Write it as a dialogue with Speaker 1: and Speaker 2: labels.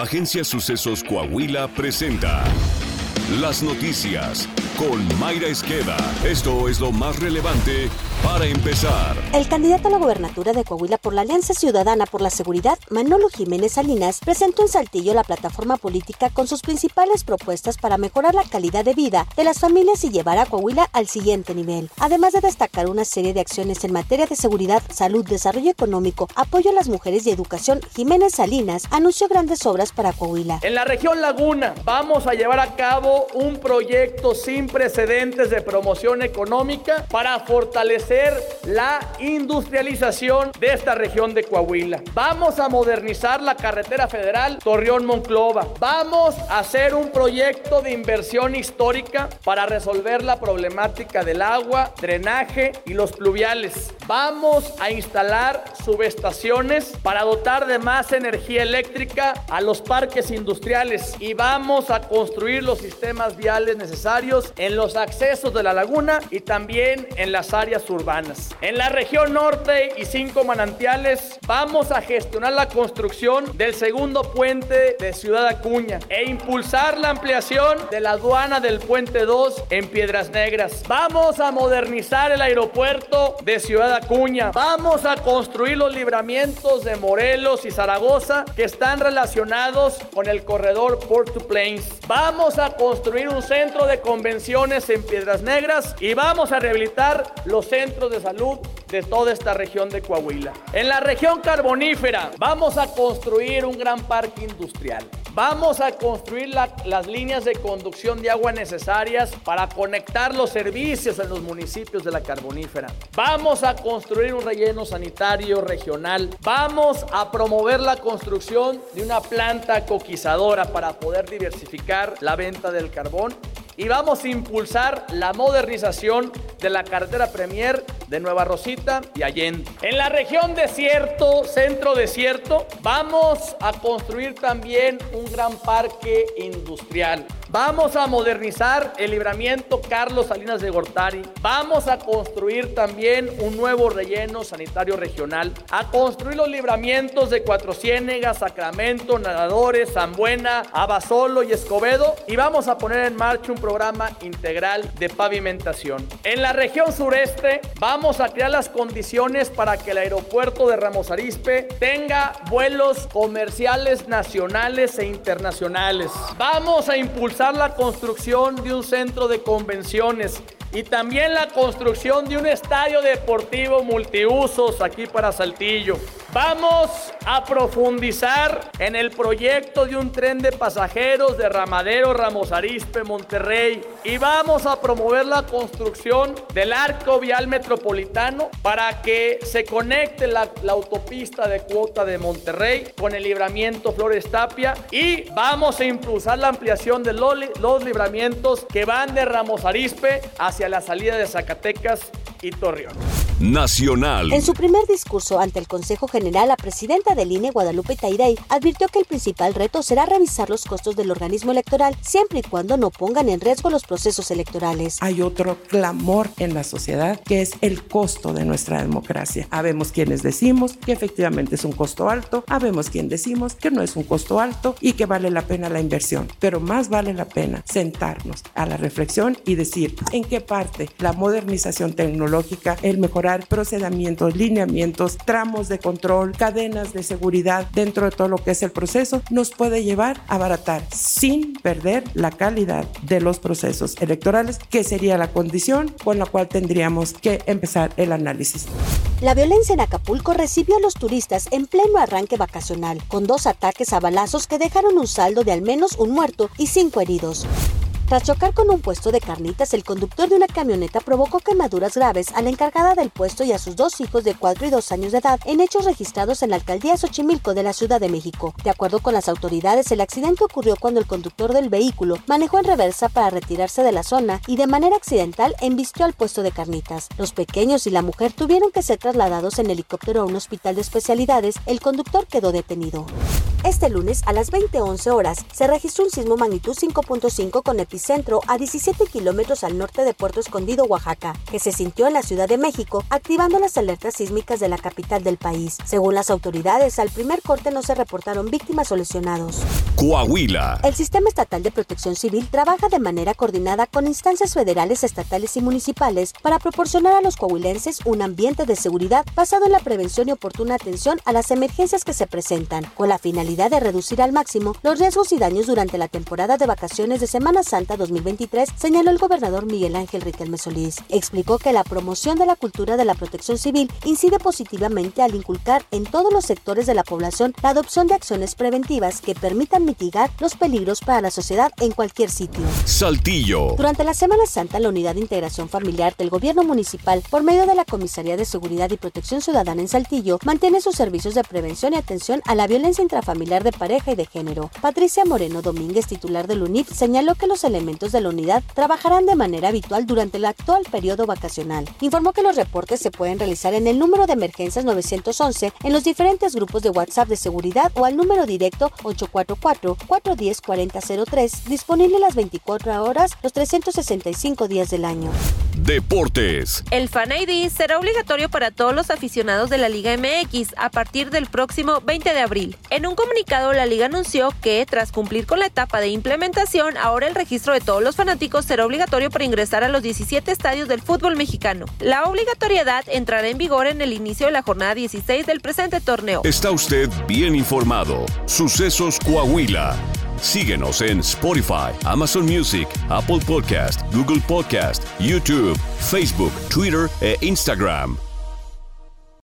Speaker 1: Agencia Sucesos Coahuila presenta Las noticias con Mayra Esqueda. Esto es lo más relevante para empezar.
Speaker 2: El candidato a la gobernatura de Coahuila por la Alianza Ciudadana por la Seguridad, Manolo Jiménez Salinas, presentó en Saltillo la plataforma política con sus principales propuestas para mejorar la calidad de vida de las familias y llevar a Coahuila al siguiente nivel. Además de destacar una serie de acciones en materia de seguridad, salud, desarrollo económico, apoyo a las mujeres y educación, Jiménez Salinas anunció grandes obras para Coahuila.
Speaker 3: En la región Laguna vamos a llevar a cabo un proyecto sin precedentes de promoción económica para fortalecer la industrialización de esta región de Coahuila. Vamos a modernizar la carretera federal Torreón-Monclova. Vamos a hacer un proyecto de inversión histórica para resolver la problemática del agua, drenaje y los pluviales. Vamos a instalar subestaciones para dotar de más energía eléctrica a los parques industriales y vamos a construir los sistemas viales necesarios en los accesos de la laguna y también en las áreas urbanas. En la región norte y cinco manantiales vamos a gestionar la construcción del segundo puente de Ciudad Acuña e impulsar la ampliación de la aduana del puente 2 en Piedras Negras. Vamos a modernizar el aeropuerto de Ciudad Acuña. Vamos a construir los libramientos de Morelos y Zaragoza que están relacionados con el corredor Port to Plains. Vamos a construir un centro de convenciones en Piedras Negras y vamos a rehabilitar los centros de salud de toda esta región de Coahuila. En la región carbonífera vamos a construir un gran parque industrial. Vamos a construir las líneas de conducción de agua necesarias para conectar los servicios en los municipios de la carbonífera. Vamos a construir un relleno sanitario regional. Vamos a promover la construcción de una planta coquizadora para poder diversificar la venta del carbón y vamos a impulsar la modernización de la carretera Premier de Nueva Rosita y Allende. En la región desierto, centro desierto, vamos a construir también un gran parque industrial. Vamos a modernizar el libramiento Carlos Salinas de Gortari. Vamos a construir también un nuevo relleno sanitario regional. A construir los libramientos de Cuatro Ciénegas, Sacramento, Nadadores, San Buena, Abasolo y Escobedo. Y vamos a poner en marcha un programa integral de pavimentación. En la región sureste vamos a crear las condiciones para que el aeropuerto de Ramos Arizpe tenga vuelos comerciales nacionales e internacionales. Vamos a impulsar la construcción de un centro de convenciones y también la construcción de un estadio deportivo multiusos aquí para Saltillo. Vamos a profundizar en el proyecto de un tren de pasajeros de Ramadero Ramos Arispe Monterrey y vamos a promover la construcción del arco vial metropolitano para que se conecte la, autopista de cuota de Monterrey con el libramiento Flores Tapia y vamos a impulsar la ampliación de los, los libramientos que van de Ramos Arispe hacia la salida de Zacatecas y Torreón.
Speaker 1: Nacional.
Speaker 2: En su primer discurso ante el Consejo General, la presidenta del INE, Guadalupe Tairey, advirtió que el principal reto será revisar los costos del organismo electoral, siempre y cuando no pongan en riesgo los procesos electorales.
Speaker 4: Hay otro clamor en la sociedad que es el costo de nuestra democracia. Habemos quienes decimos que efectivamente es un costo alto, habemos quienes decimos que no es un costo alto y que vale la pena la inversión, pero más vale la pena sentarnos a la reflexión y decir en qué parte la modernización tecnológica, el mejorar procedimientos, lineamientos, tramos de control, cadenas de seguridad dentro de todo lo que es el proceso, nos puede llevar a abaratar sin perder la calidad de los procesos electorales, que sería la condición con la cual tendríamos que empezar el análisis.
Speaker 2: La violencia en Acapulco recibió a los turistas en pleno arranque vacacional, con dos ataques a balazos que dejaron un saldo de al menos un muerto y cinco heridos. Tras chocar con un puesto de carnitas, el conductor de una camioneta provocó quemaduras graves a la encargada del puesto y a sus dos hijos de 4 y 2 años de edad en hechos registrados en la alcaldía Xochimilco de la Ciudad de México. De acuerdo con las autoridades, el accidente ocurrió cuando el conductor del vehículo manejó en reversa para retirarse de la zona y de manera accidental embistió al puesto de carnitas. Los pequeños y la mujer tuvieron que ser trasladados en helicóptero a un hospital de especialidades. El conductor quedó detenido. Este lunes a las 20:11 horas se registró un sismo magnitud 5.5 con epicentro a 17 kilómetros al norte de Puerto Escondido, Oaxaca, que se sintió en la Ciudad de México, activando las alertas sísmicas de la capital del país. Según las autoridades, al primer corte no se reportaron víctimas o lesionados.
Speaker 1: Coahuila.
Speaker 2: El Sistema Estatal de Protección Civil trabaja de manera coordinada con instancias federales, estatales y municipales para proporcionar a los coahuilenses un ambiente de seguridad basado en la prevención y oportuna atención a las emergencias que se presentan, con la finalidad de reducir al máximo los riesgos y daños durante la temporada de vacaciones de Semana Santa 2023, señaló el gobernador Miguel Ángel Riquelme Solís. Explicó que la promoción de la cultura de la protección civil incide positivamente al inculcar en todos los sectores de la población la adopción de acciones preventivas que permitan mitigar los peligros para la sociedad en cualquier sitio.
Speaker 1: Saltillo.
Speaker 2: Durante la Semana Santa, la Unidad de Integración Familiar del Gobierno Municipal, por medio de la Comisaría de Seguridad y Protección Ciudadana en Saltillo, mantiene sus servicios de prevención y atención a la violencia intrafamiliar de pareja y de género. Patricia Moreno Domínguez, titular del UNIF, señaló que los elementos de la unidad trabajarán de manera habitual durante el actual periodo vacacional. Informó que los reportes se pueden realizar en el número de emergencias 911 en los diferentes grupos de WhatsApp de seguridad o al número directo 844-410-4003, disponible las 24 horas, los 365 días del año.
Speaker 1: Deportes.
Speaker 5: El Fan ID será obligatorio para todos los aficionados de la Liga MX a partir del próximo 20 de abril. En un comunicado, la liga anunció que, tras cumplir con la etapa de implementación, ahora el registro de todos los fanáticos será obligatorio para ingresar a los 17 estadios del fútbol mexicano. La obligatoriedad entrará en vigor en el inicio de la jornada 16 del presente torneo.
Speaker 1: Está usted bien informado. Sucesos Coahuila. Síguenos en Spotify, Amazon Music, Apple Podcast, Google Podcast, YouTube, Facebook, Twitter e Instagram.